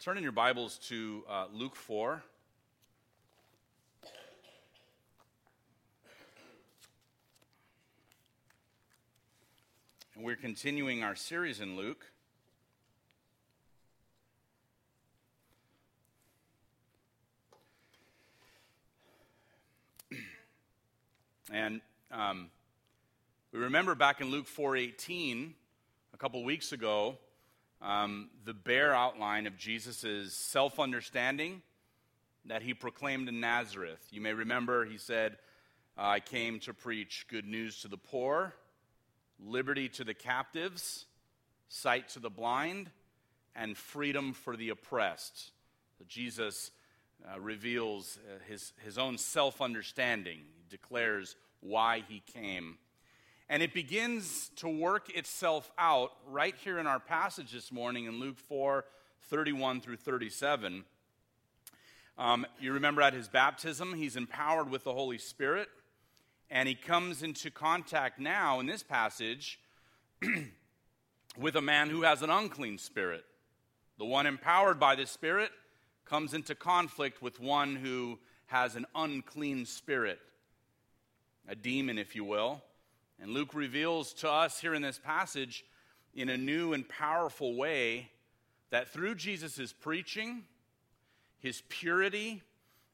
Turn in your Bibles to uh, Luke 4. And we're continuing our series in Luke. And um, we remember back in Luke 4:18, a couple weeks ago, um, the bare outline of Jesus' self-understanding that he proclaimed in Nazareth. You may remember he said, "I came to preach good news to the poor, liberty to the captives, sight to the blind, and freedom for the oppressed." So Jesus uh, reveals uh, his, his own self understanding, declares why he came. And it begins to work itself out right here in our passage this morning in Luke 4 31 through 37. Um, you remember at his baptism, he's empowered with the Holy Spirit, and he comes into contact now in this passage with a man who has an unclean spirit. The one empowered by the Spirit comes into conflict with one who has an unclean spirit, a demon, if you will. And Luke reveals to us here in this passage, in a new and powerful way, that through Jesus' preaching, his purity,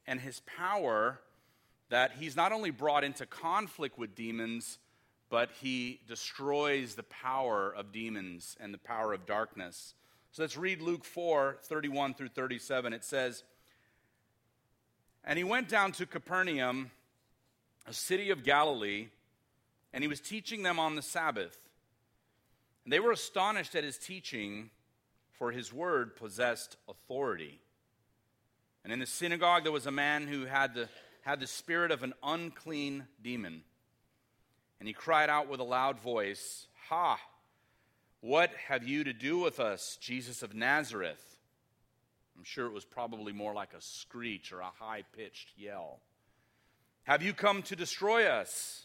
and his power, that he's not only brought into conflict with demons, but he destroys the power of demons and the power of darkness. So let's read Luke 4 31 through 37. It says, And he went down to Capernaum, a city of Galilee, and he was teaching them on the Sabbath. And they were astonished at his teaching, for his word possessed authority. And in the synagogue there was a man who had the, had the spirit of an unclean demon. And he cried out with a loud voice, Ha! What have you to do with us, Jesus of Nazareth? I'm sure it was probably more like a screech or a high pitched yell. Have you come to destroy us?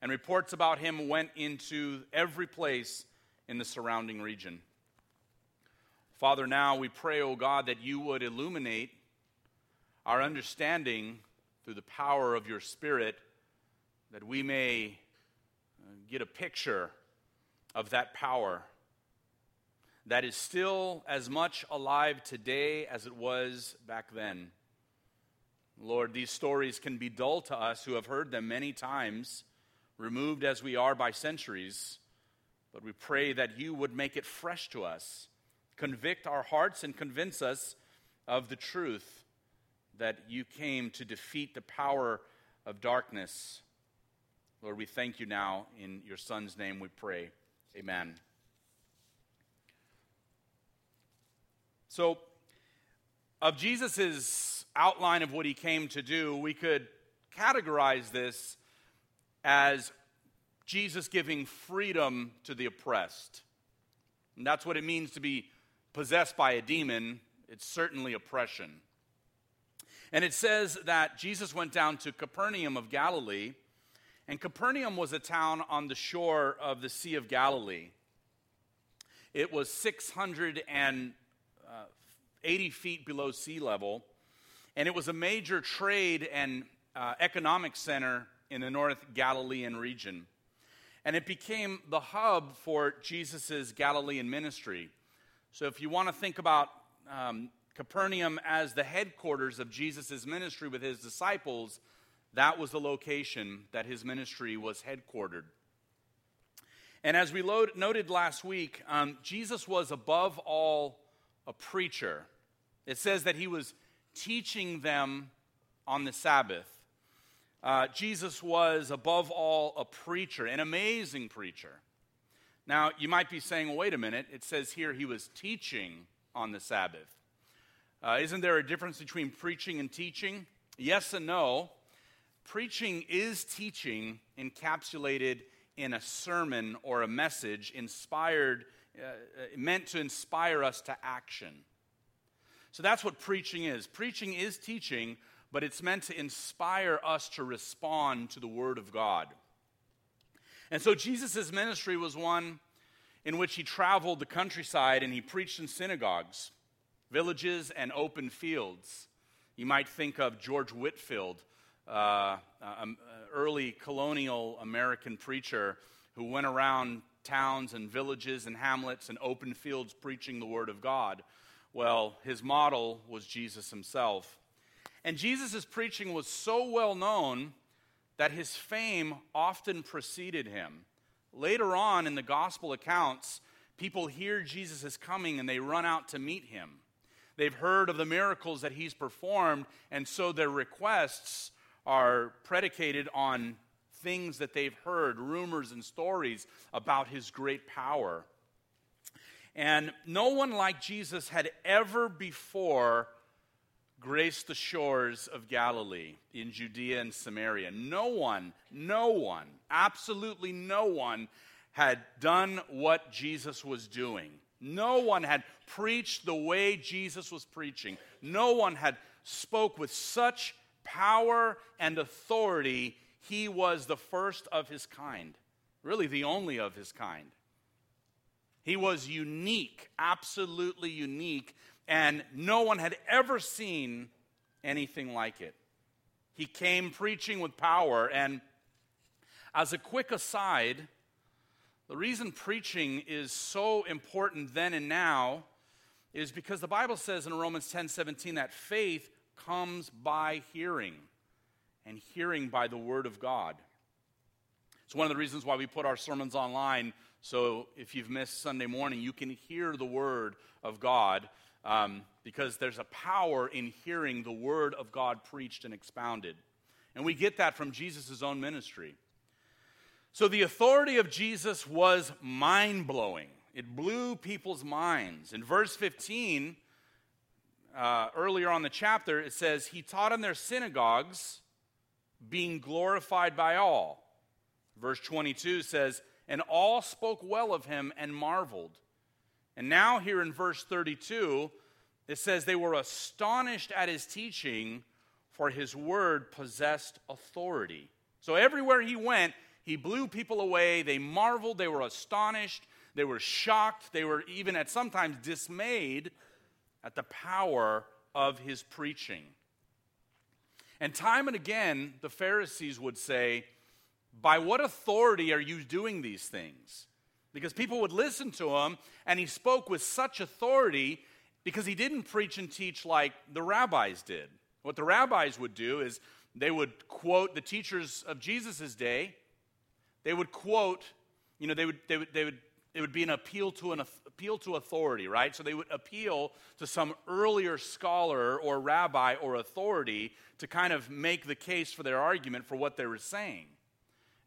And reports about him went into every place in the surrounding region. Father, now we pray, O oh God, that you would illuminate our understanding through the power of your Spirit, that we may uh, get a picture of that power that is still as much alive today as it was back then. Lord, these stories can be dull to us who have heard them many times, removed as we are by centuries, but we pray that you would make it fresh to us, convict our hearts, and convince us of the truth that you came to defeat the power of darkness. Lord, we thank you now. In your Son's name we pray. Amen. So, of Jesus' outline of what he came to do, we could categorize this as Jesus giving freedom to the oppressed. And that's what it means to be possessed by a demon. It's certainly oppression. And it says that Jesus went down to Capernaum of Galilee and Capernaum was a town on the shore of the Sea of Galilee. It was 680 uh, feet below sea level, and it was a major trade and uh, economic center in the North Galilean region. And it became the hub for Jesus' Galilean ministry. So if you want to think about um, Capernaum as the headquarters of Jesus' ministry with his disciples, that was the location that his ministry was headquartered. And as we load, noted last week, um, Jesus was above all a preacher. It says that he was teaching them on the Sabbath. Uh, Jesus was above all a preacher, an amazing preacher. Now, you might be saying, well, wait a minute, it says here he was teaching on the Sabbath. Uh, isn't there a difference between preaching and teaching? Yes and no. Preaching is teaching encapsulated in a sermon or a message inspired, uh, uh, meant to inspire us to action. So that's what preaching is. Preaching is teaching, but it's meant to inspire us to respond to the Word of God. And so Jesus' ministry was one in which he traveled the countryside and he preached in synagogues, villages, and open fields. You might think of George Whitefield, uh, um, early colonial American preacher who went around towns and villages and hamlets and open fields preaching the Word of God. Well, his model was Jesus himself. And Jesus' preaching was so well known that his fame often preceded him. Later on in the gospel accounts, people hear Jesus is coming and they run out to meet him. They've heard of the miracles that he's performed, and so their requests are predicated on things that they've heard, rumors and stories about his great power. And no one like Jesus had ever before graced the shores of Galilee in Judea and Samaria. No one, no one, absolutely no one had done what Jesus was doing. No one had preached the way Jesus was preaching. No one had spoke with such power and authority, he was the first of his kind, really the only of his kind. He was unique, absolutely unique, and no one had ever seen anything like it. He came preaching with power, and as a quick aside, the reason preaching is so important then and now is because the Bible says in Romans 10 17 that faith comes by hearing, and hearing by the Word of God. It's one of the reasons why we put our sermons online. So if you've missed Sunday morning, you can hear the Word of God um, because there's a power in hearing the Word of God preached and expounded. And we get that from Jesus' own ministry. So the authority of Jesus was mind blowing, it blew people's minds. In verse 15, uh, earlier on the chapter, it says, He taught in their synagogues, being glorified by all. Verse 22 says, And all spoke well of him and marveled. And now, here in verse 32, it says, They were astonished at his teaching, for his word possessed authority. So everywhere he went, he blew people away. They marveled. They were astonished. They were shocked. They were even at sometimes dismayed at the power of his preaching. And time and again, the Pharisees would say, By what authority are you doing these things? Because people would listen to him, and he spoke with such authority because he didn't preach and teach like the rabbis did. What the rabbis would do is they would quote the teachers of Jesus' day, they would quote, you know, they would, they would, they would it would be an appeal to an appeal to authority, right? So they would appeal to some earlier scholar or rabbi or authority to kind of make the case for their argument for what they were saying.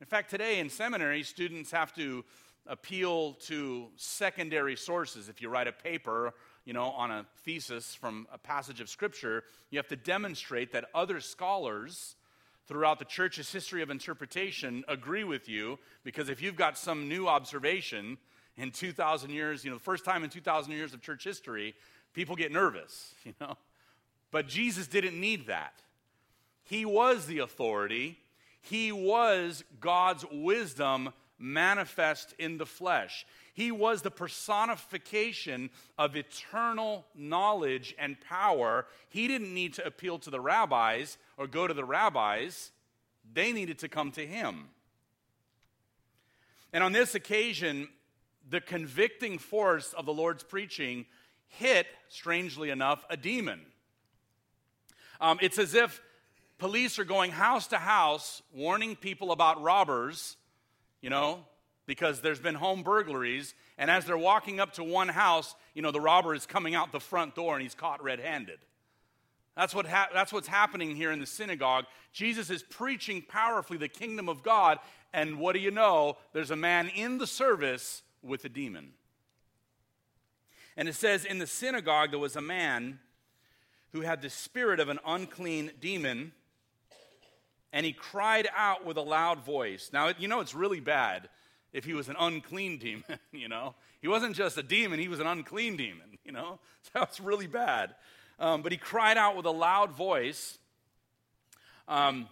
In fact, today in seminary, students have to appeal to secondary sources. If you write a paper, you know, on a thesis from a passage of scripture, you have to demonstrate that other scholars throughout the church's history of interpretation agree with you because if you've got some new observation in 2,000 years, you know, the first time in 2,000 years of church history, people get nervous, you know. But Jesus didn't need that. He was the authority, He was God's wisdom manifest in the flesh. He was the personification of eternal knowledge and power. He didn't need to appeal to the rabbis or go to the rabbis, they needed to come to him. And on this occasion, the convicting force of the Lord's preaching hit, strangely enough, a demon. Um, it's as if police are going house to house warning people about robbers, you know, because there's been home burglaries. And as they're walking up to one house, you know, the robber is coming out the front door and he's caught red handed. That's, what ha- that's what's happening here in the synagogue. Jesus is preaching powerfully the kingdom of God. And what do you know? There's a man in the service with a demon. And it says, In the synagogue, there was a man who had the spirit of an unclean demon, and he cried out with a loud voice. Now, you know, it's really bad if he was an unclean demon, you know? He wasn't just a demon, he was an unclean demon, you know? So that's really bad. Um, but he cried out with a loud voice. Um,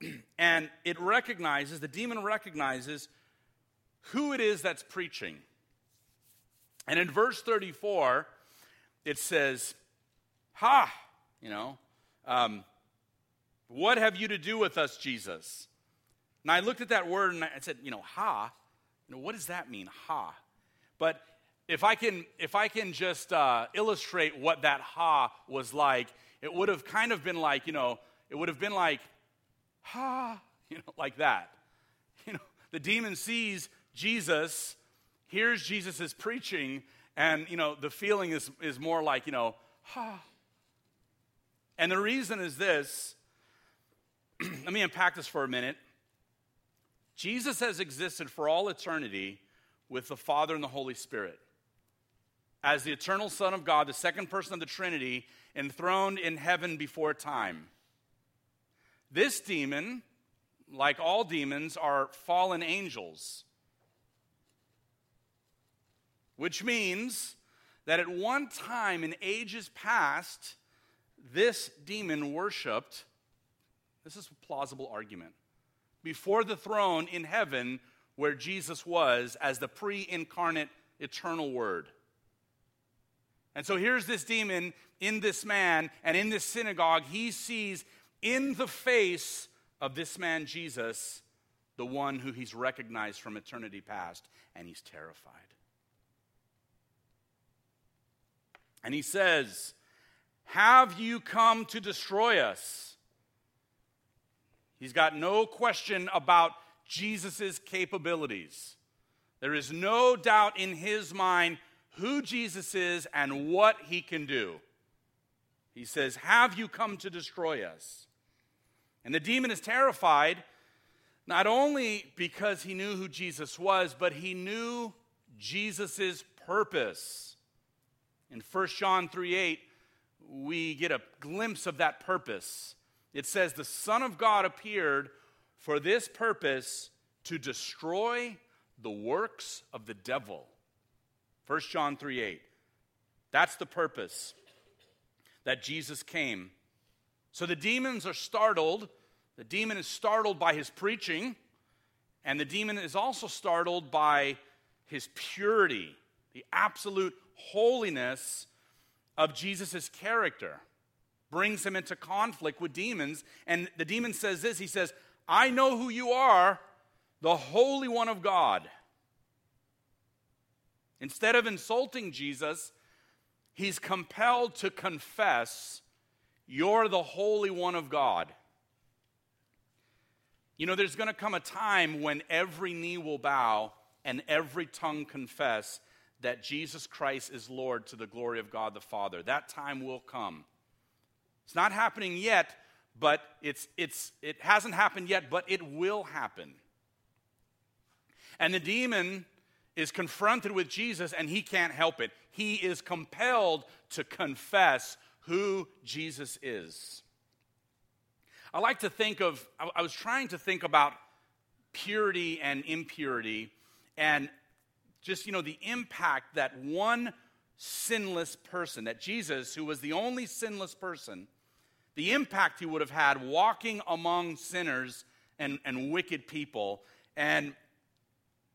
and it recognizes, the demon recognizes who it is that's preaching. And in verse 34, it says, Ha, you know, um, what have you to do with us, Jesus? And I looked at that word and I said, you know, ha, you know, what does that mean, ha? But if I can, if I can just uh, illustrate what that ha was like, it would have kind of been like, you know, it would have been like, ha, you know, like that. You know, the demon sees Jesus, hears Jesus' preaching, and, you know, the feeling is, is more like, you know, ha. And the reason is this let me unpack this for a minute. Jesus has existed for all eternity with the Father and the Holy Spirit. As the eternal Son of God, the second person of the Trinity, enthroned in heaven before time. This demon, like all demons, are fallen angels. Which means that at one time in ages past, this demon worshiped, this is a plausible argument, before the throne in heaven where Jesus was as the pre incarnate eternal Word. And so here's this demon in this man, and in this synagogue, he sees in the face of this man, Jesus, the one who he's recognized from eternity past, and he's terrified. And he says, Have you come to destroy us? He's got no question about Jesus' capabilities. There is no doubt in his mind who Jesus is and what he can do. He says, Have you come to destroy us? And the demon is terrified, not only because he knew who Jesus was, but he knew Jesus' purpose. In 1 John 3 8, we get a glimpse of that purpose. It says, The Son of God appeared for this purpose to destroy the works of the devil. 1 John 3 8. That's the purpose that Jesus came. So the demons are startled. The demon is startled by his preaching, and the demon is also startled by his purity, the absolute holiness of Jesus' character. Brings him into conflict with demons. And the demon says this He says, I know who you are, the Holy One of God. Instead of insulting Jesus, he's compelled to confess, You're the Holy One of God. You know, there's going to come a time when every knee will bow and every tongue confess that Jesus Christ is Lord to the glory of God the Father. That time will come. It's not happening yet, but it's, it's, it hasn't happened yet, but it will happen. And the demon is confronted with Jesus and he can't help it. He is compelled to confess who Jesus is. I like to think of, I was trying to think about purity and impurity and just, you know, the impact that one sinless person, that Jesus, who was the only sinless person, the impact he would have had walking among sinners and, and wicked people. And,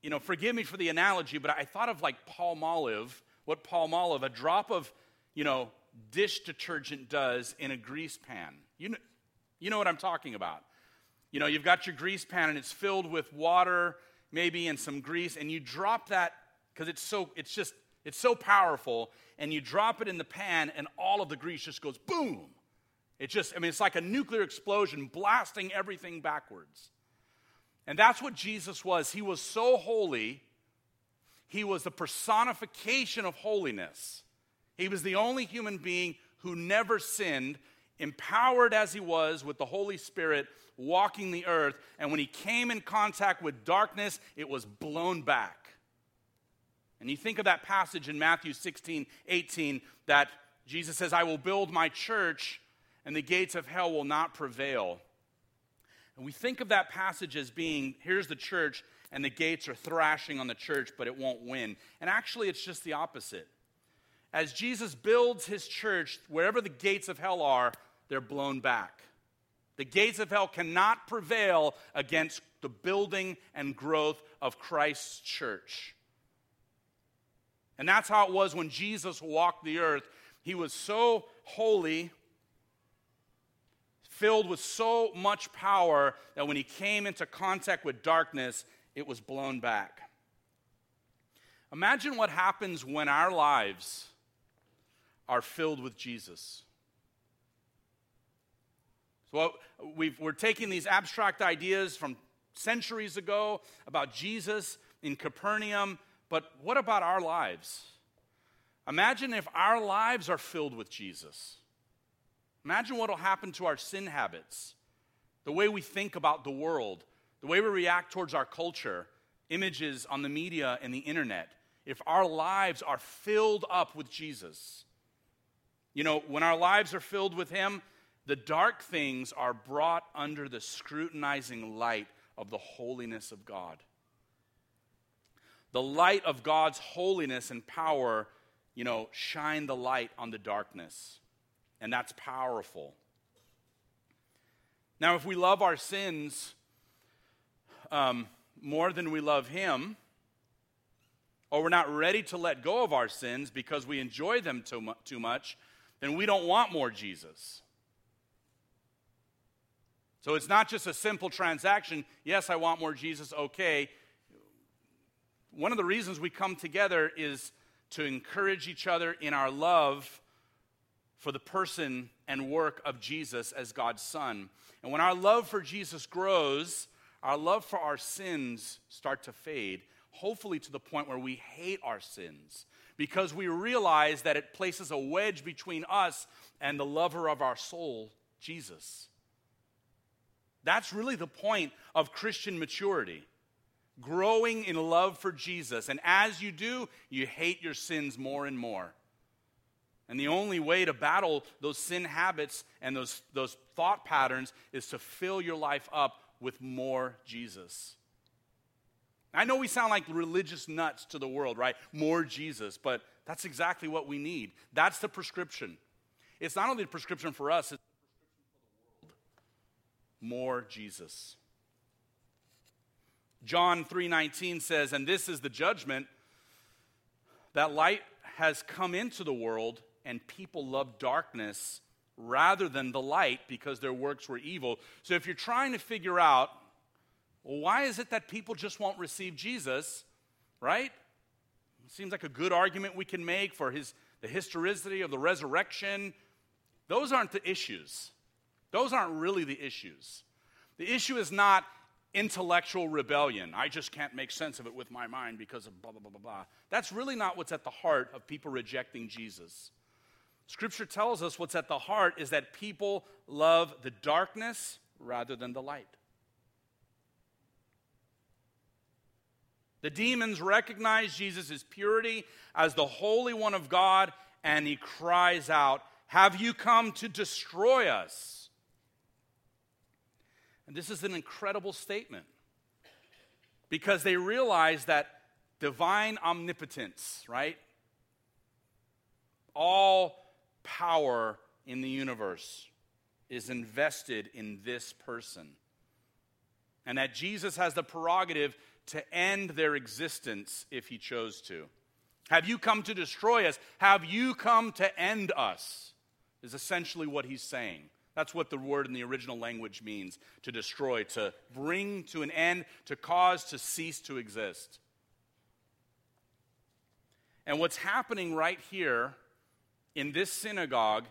you know, forgive me for the analogy, but I thought of like Palmolive, what Palmolive, a drop of, you know, dish detergent does in a grease pan. You know, you know what I'm talking about. You know, you've got your grease pan and it's filled with water, maybe, and some grease, and you drop that because it's so, it's just, it's so powerful, and you drop it in the pan, and all of the grease just goes boom. It just, I mean, it's like a nuclear explosion blasting everything backwards. And that's what Jesus was. He was so holy, he was the personification of holiness. He was the only human being who never sinned, empowered as he was with the Holy Spirit walking the earth. And when he came in contact with darkness, it was blown back. And you think of that passage in Matthew 16, 18, that Jesus says, I will build my church, and the gates of hell will not prevail. And we think of that passage as being here's the church, and the gates are thrashing on the church, but it won't win. And actually, it's just the opposite. As Jesus builds his church, wherever the gates of hell are, they're blown back. The gates of hell cannot prevail against the building and growth of Christ's church. And that's how it was when Jesus walked the earth. He was so holy, filled with so much power, that when he came into contact with darkness, it was blown back. Imagine what happens when our lives are filled with Jesus. So uh, we are taking these abstract ideas from centuries ago about Jesus in Capernaum, but what about our lives? Imagine if our lives are filled with Jesus. Imagine what will happen to our sin habits, the way we think about the world, the way we react towards our culture, images on the media and the internet, if our lives are filled up with Jesus. You know, when our lives are filled with Him, the dark things are brought under the scrutinizing light of the holiness of God. The light of God's holiness and power, you know, shine the light on the darkness. And that's powerful. Now, if we love our sins, um, more than we love Him, or we're not ready to let go of our sins because we enjoy them too, mu- too much, then we don't want more Jesus. So it's not just a simple transaction. Yes, I want more Jesus, okay. One of the reasons we come together is to encourage each other in our love for the person and work of Jesus as God's Son. And when our love for Jesus grows, our love for our sins start to fade, hopefully to the point where we hate our sins because we realize that it places a wedge between us and the lover of our soul, Jesus. That's really the point of Christian maturity. Growing in love for Jesus. And as you do, you hate your sins more and more. And the only way to battle those sin habits and those, those thought patterns is to fill your life up with more Jesus. I know we sound like religious nuts to the world, right? More Jesus, but that's exactly what we need. That's the prescription. It's not only the prescription for us, it's the prescription for the world. More Jesus. John 3:19 says, "And this is the judgment that light has come into the world and people love darkness rather than the light because their works were evil. So if you're trying to figure out, well, why is it that people just won't receive Jesus, right? It seems like a good argument we can make for his, the historicity of the resurrection. Those aren't the issues. Those aren't really the issues. The issue is not intellectual rebellion. I just can't make sense of it with my mind because of blah, blah, blah, blah, blah. That's really not what's at the heart of people rejecting Jesus. Scripture tells us what's at the heart is that people love the darkness rather than the light. The demons recognize Jesus' purity as the Holy One of God, and he cries out, Have you come to destroy us? And this is an incredible statement because they realize that divine omnipotence, right? All power in the universe is invested in this person. And that Jesus has the prerogative to end their existence if he chose to. Have you come to destroy us? Have you come to end us? Is essentially what he's saying. That's what the word in the original language means to destroy, to bring to an end, to cause to cease to exist. And what's happening right here in this synagogue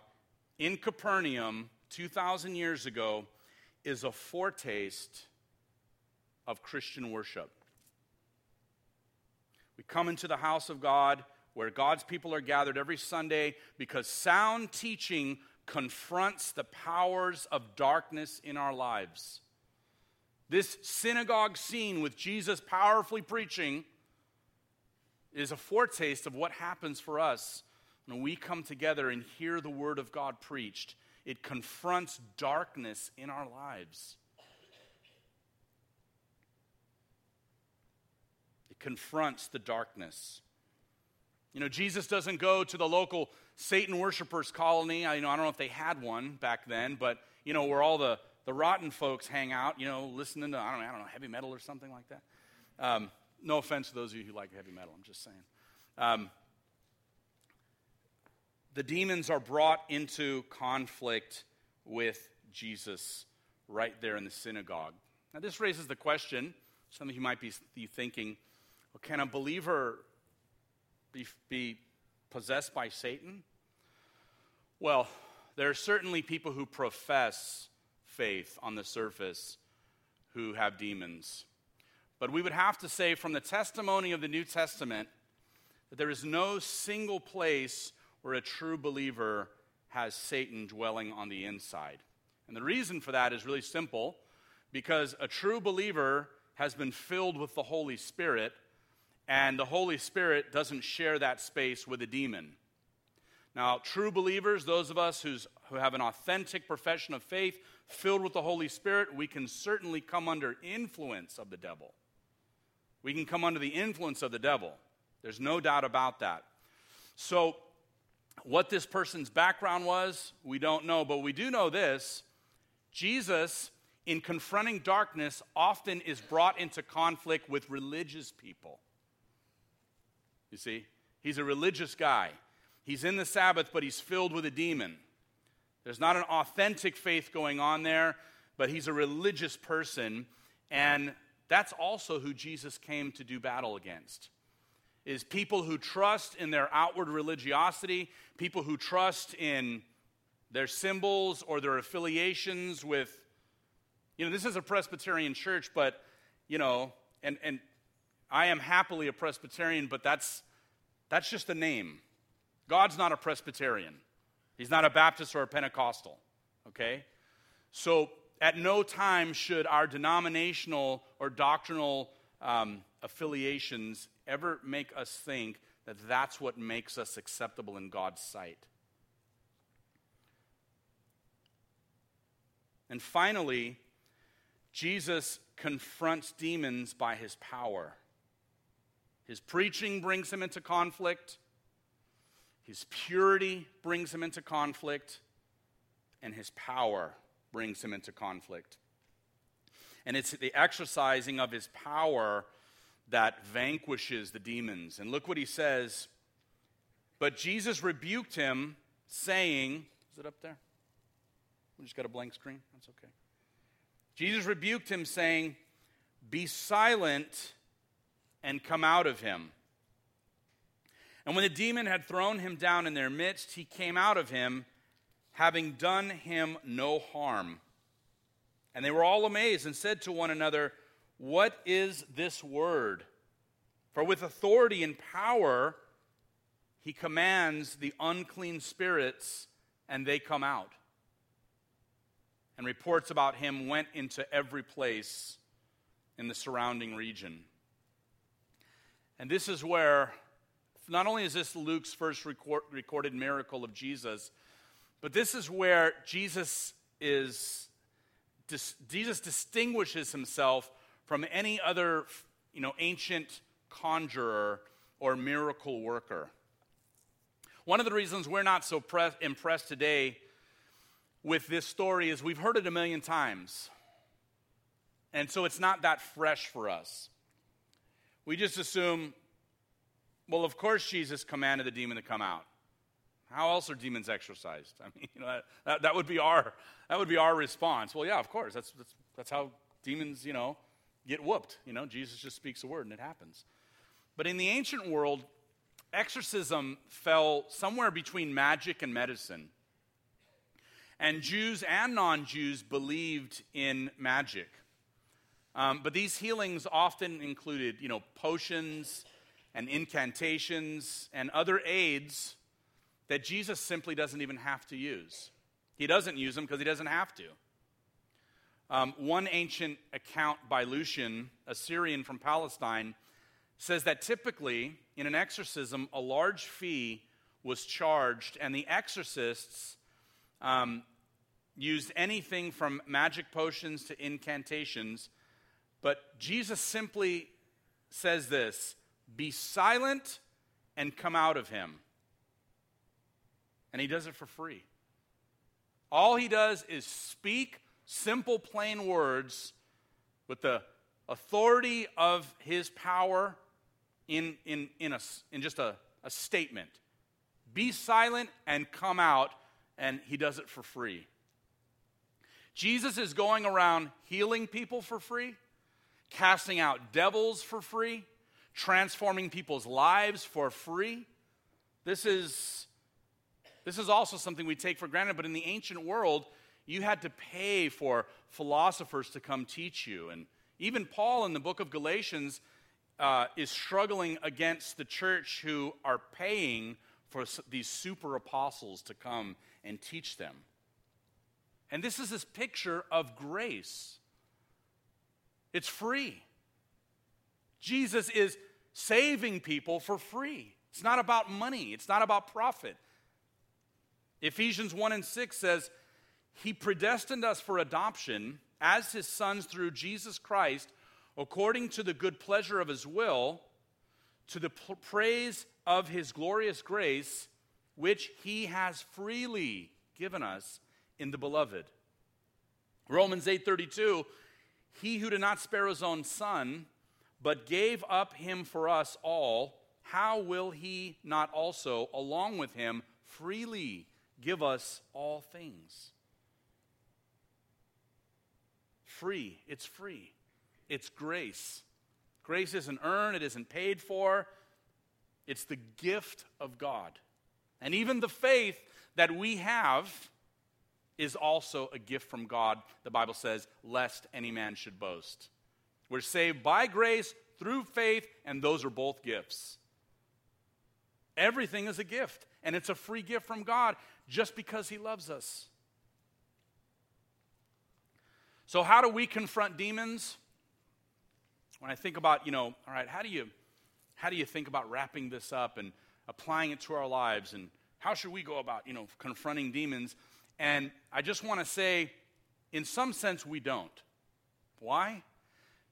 in Capernaum 2,000 years ago is a foretaste of Christian worship. We come into the house of God where God's people are gathered every Sunday because sound teaching confronts the powers of darkness in our lives. This synagogue scene with Jesus powerfully preaching is a foretaste of what happens for us when we come together and hear the word of God preached, it confronts darkness in our lives. It confronts the darkness. You know, Jesus doesn't go to the local Satan worshipers colony. I, you know, I don't know if they had one back then, but, you know, where all the, the rotten folks hang out, you know, listening to, I don't know, I don't know heavy metal or something like that. Um, no offense to those of you who like heavy metal, I'm just saying. Um, the demons are brought into conflict with Jesus right there in the synagogue. Now, this raises the question some of you might be, thinking, well, can a believer be, be possessed by Satan? Well, there are certainly people who profess faith on the surface who have demons. But we would have to say from the testimony of the New Testament that there is no single place where a true believer has Satan dwelling on the inside. And the reason for that is really simple because a true believer has been filled with the Holy Spirit, and the Holy Spirit doesn't share that space with a demon. Now, true believers, those of us who's, who have an authentic profession of faith, filled with the Holy Spirit, we can certainly come under influence of the devil. We can come under the influence of the devil. There's no doubt about that. So, what this person's background was, we don't know, but we do know this Jesus, in confronting darkness, often is brought into conflict with religious people. You see, he's a religious guy. He's in the Sabbath, but he's filled with a demon. There's not an authentic faith going on there, but he's a religious person, and that's also who Jesus came to do battle against is people who trust in their outward religiosity, people who trust in their symbols or their affiliations with, you know, this is a Presbyterian church, but, you know, and, and I am happily a Presbyterian, but that's, that's just a name. God's not a Presbyterian, He's not a Baptist or a Pentecostal, okay? So at no time should our denominational or doctrinal um, affiliations ever make us think that that's what makes us acceptable in God's sight. And finally, Jesus confronts demons by his power. His preaching brings him into conflict, his purity brings him into conflict, and his power brings him into conflict. And it's the exercising of his power that vanquishes the demons. And look what he says. But Jesus rebuked him, saying, Is it up there? We just got a blank screen? That's okay. Jesus rebuked him, saying, Be silent and come out of him. And when the demon had thrown him down in their midst, he came out of him, having done him no harm. And they were all amazed and said to one another, What is this word? For with authority and power he commands the unclean spirits, and they come out. And reports about him went into every place in the surrounding region. And this is where, not only is this Luke's first record, recorded miracle of Jesus, but this is where Jesus is dis, Jesus distinguishes himself from any other, you know, ancient conjurer or miracle worker. One of the reasons we're not so pre- impressed today with this story is we've heard it a million times. And so it's not that fresh for us. We just assume, well, of course Jesus commanded the demon to come out. How else are demons exorcised? I mean, you know, that, that, would be our that would be our response. Well, yeah, of course. That's, that's that's how demons, you know, get whooped. You know, Jesus just speaks a word and it happens. But in the ancient world, exorcism fell somewhere between magic and medicine. And Jews and non Jews believed in magic. Um, but these healings often included, you know, potions and incantations and other aids that Jesus simply doesn't even have to use. He doesn't use them because he doesn't have to. Um, one ancient account by Lucian, a Syrian from Palestine, says that typically in an exorcism, a large fee was charged, and the exorcists um, used anything from magic potions to incantations. But Jesus simply says this Be silent and come out of him. And he does it for free. All he does is speak simple, plain words with the authority of his power in, in, in, a, in just a, a statement. Be silent and come out, and he does it for free. Jesus is going around healing people for free, casting out devils for free, transforming people's lives for free. This is, this is also something we take for granted, but in the ancient world, you had to pay for philosophers to come teach you. And even Paul in the book of Galatians uh, is struggling against the church who are paying for these super apostles to come and teach them. And this is this picture of grace. It's free. Jesus is saving people for free. It's not about money, it's not about profit. Ephesians 1 and 6 says, He predestined us for adoption as His sons through Jesus Christ, according to the good pleasure of His will, to the praise of His glorious grace, which He has freely given us in the beloved. Romans 8:32 He who did not spare his own son but gave up him for us all how will he not also along with him freely give us all things free it's free it's grace grace isn't earned it isn't paid for it's the gift of God and even the faith that we have is also a gift from God, the Bible says, lest any man should boast. We're saved by grace through faith, and those are both gifts. Everything is a gift, and it's a free gift from God just because He loves us. So, how do we confront demons? When I think about, you know, all right, how do you how do you think about wrapping this up and applying it to our lives and how should we go about, you know, confronting demons? And I just want to say, in some sense, we don't. Why?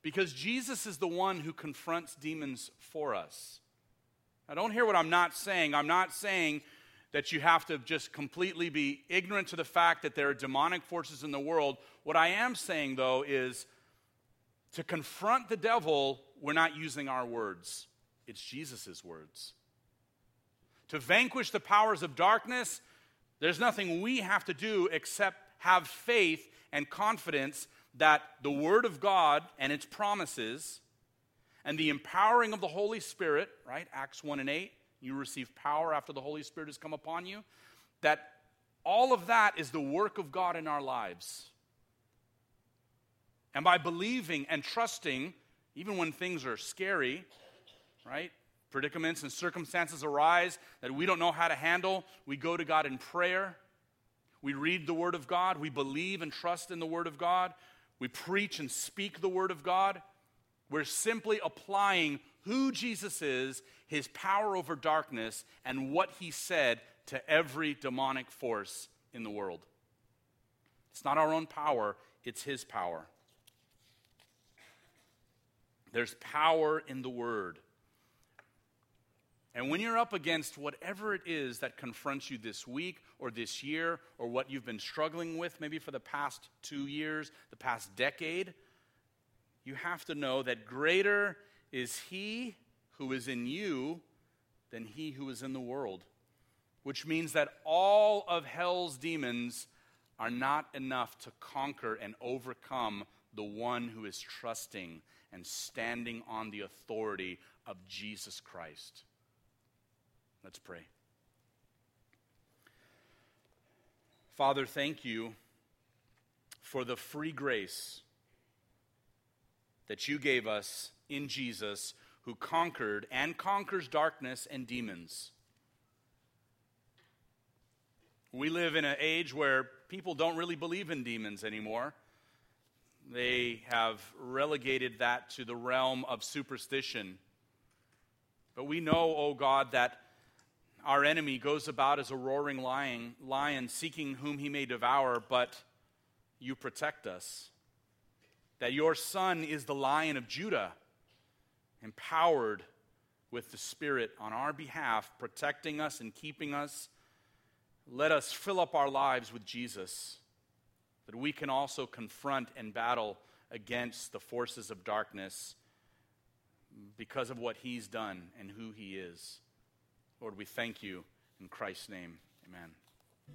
Because Jesus is the one who confronts demons for us. Now, don't hear what I'm not saying. I'm not saying that you have to just completely be ignorant to the fact that there are demonic forces in the world. What I am saying, though, is to confront the devil, we're not using our words, it's Jesus' words. To vanquish the powers of darkness, there's nothing we have to do except have faith and confidence that the Word of God and its promises and the empowering of the Holy Spirit, right? Acts 1 and 8, you receive power after the Holy Spirit has come upon you. That all of that is the work of God in our lives. And by believing and trusting, even when things are scary, right? predicaments and circumstances arise that we don't know how to handle, we go to God in prayer. We read the Word of God. We believe and trust in the Word of God. We preach and speak the Word of God. We're simply applying who Jesus is, his power over darkness, and what he said to every demonic force in the world. It's not our own power, it's his power. There's power in the Word. And when you're up against whatever it is that confronts you this week or this year or what you've been struggling with, maybe for the past two years, the past decade, you have to know that greater is He who is in you than He who is in the world. Which means that all of hell's demons are not enough to conquer and overcome the one who is trusting and standing on the authority of Jesus Christ. Let's pray. Father, thank you for the free grace that you gave us in Jesus, who conquered and conquers darkness and demons. We live in an age where people don't really believe in demons anymore. They have relegated that to the realm of superstition. But we know, oh God, that our enemy goes about as a roaring lion, lion seeking whom he may devour, but you protect us. That your Son is the lion of Judah, empowered with the Spirit on our behalf, protecting us and keeping us. Let us fill up our lives with Jesus, that we can also confront and battle against the forces of darkness because of what he's done and who he is. Lord, we thank you in Christ's name. Amen.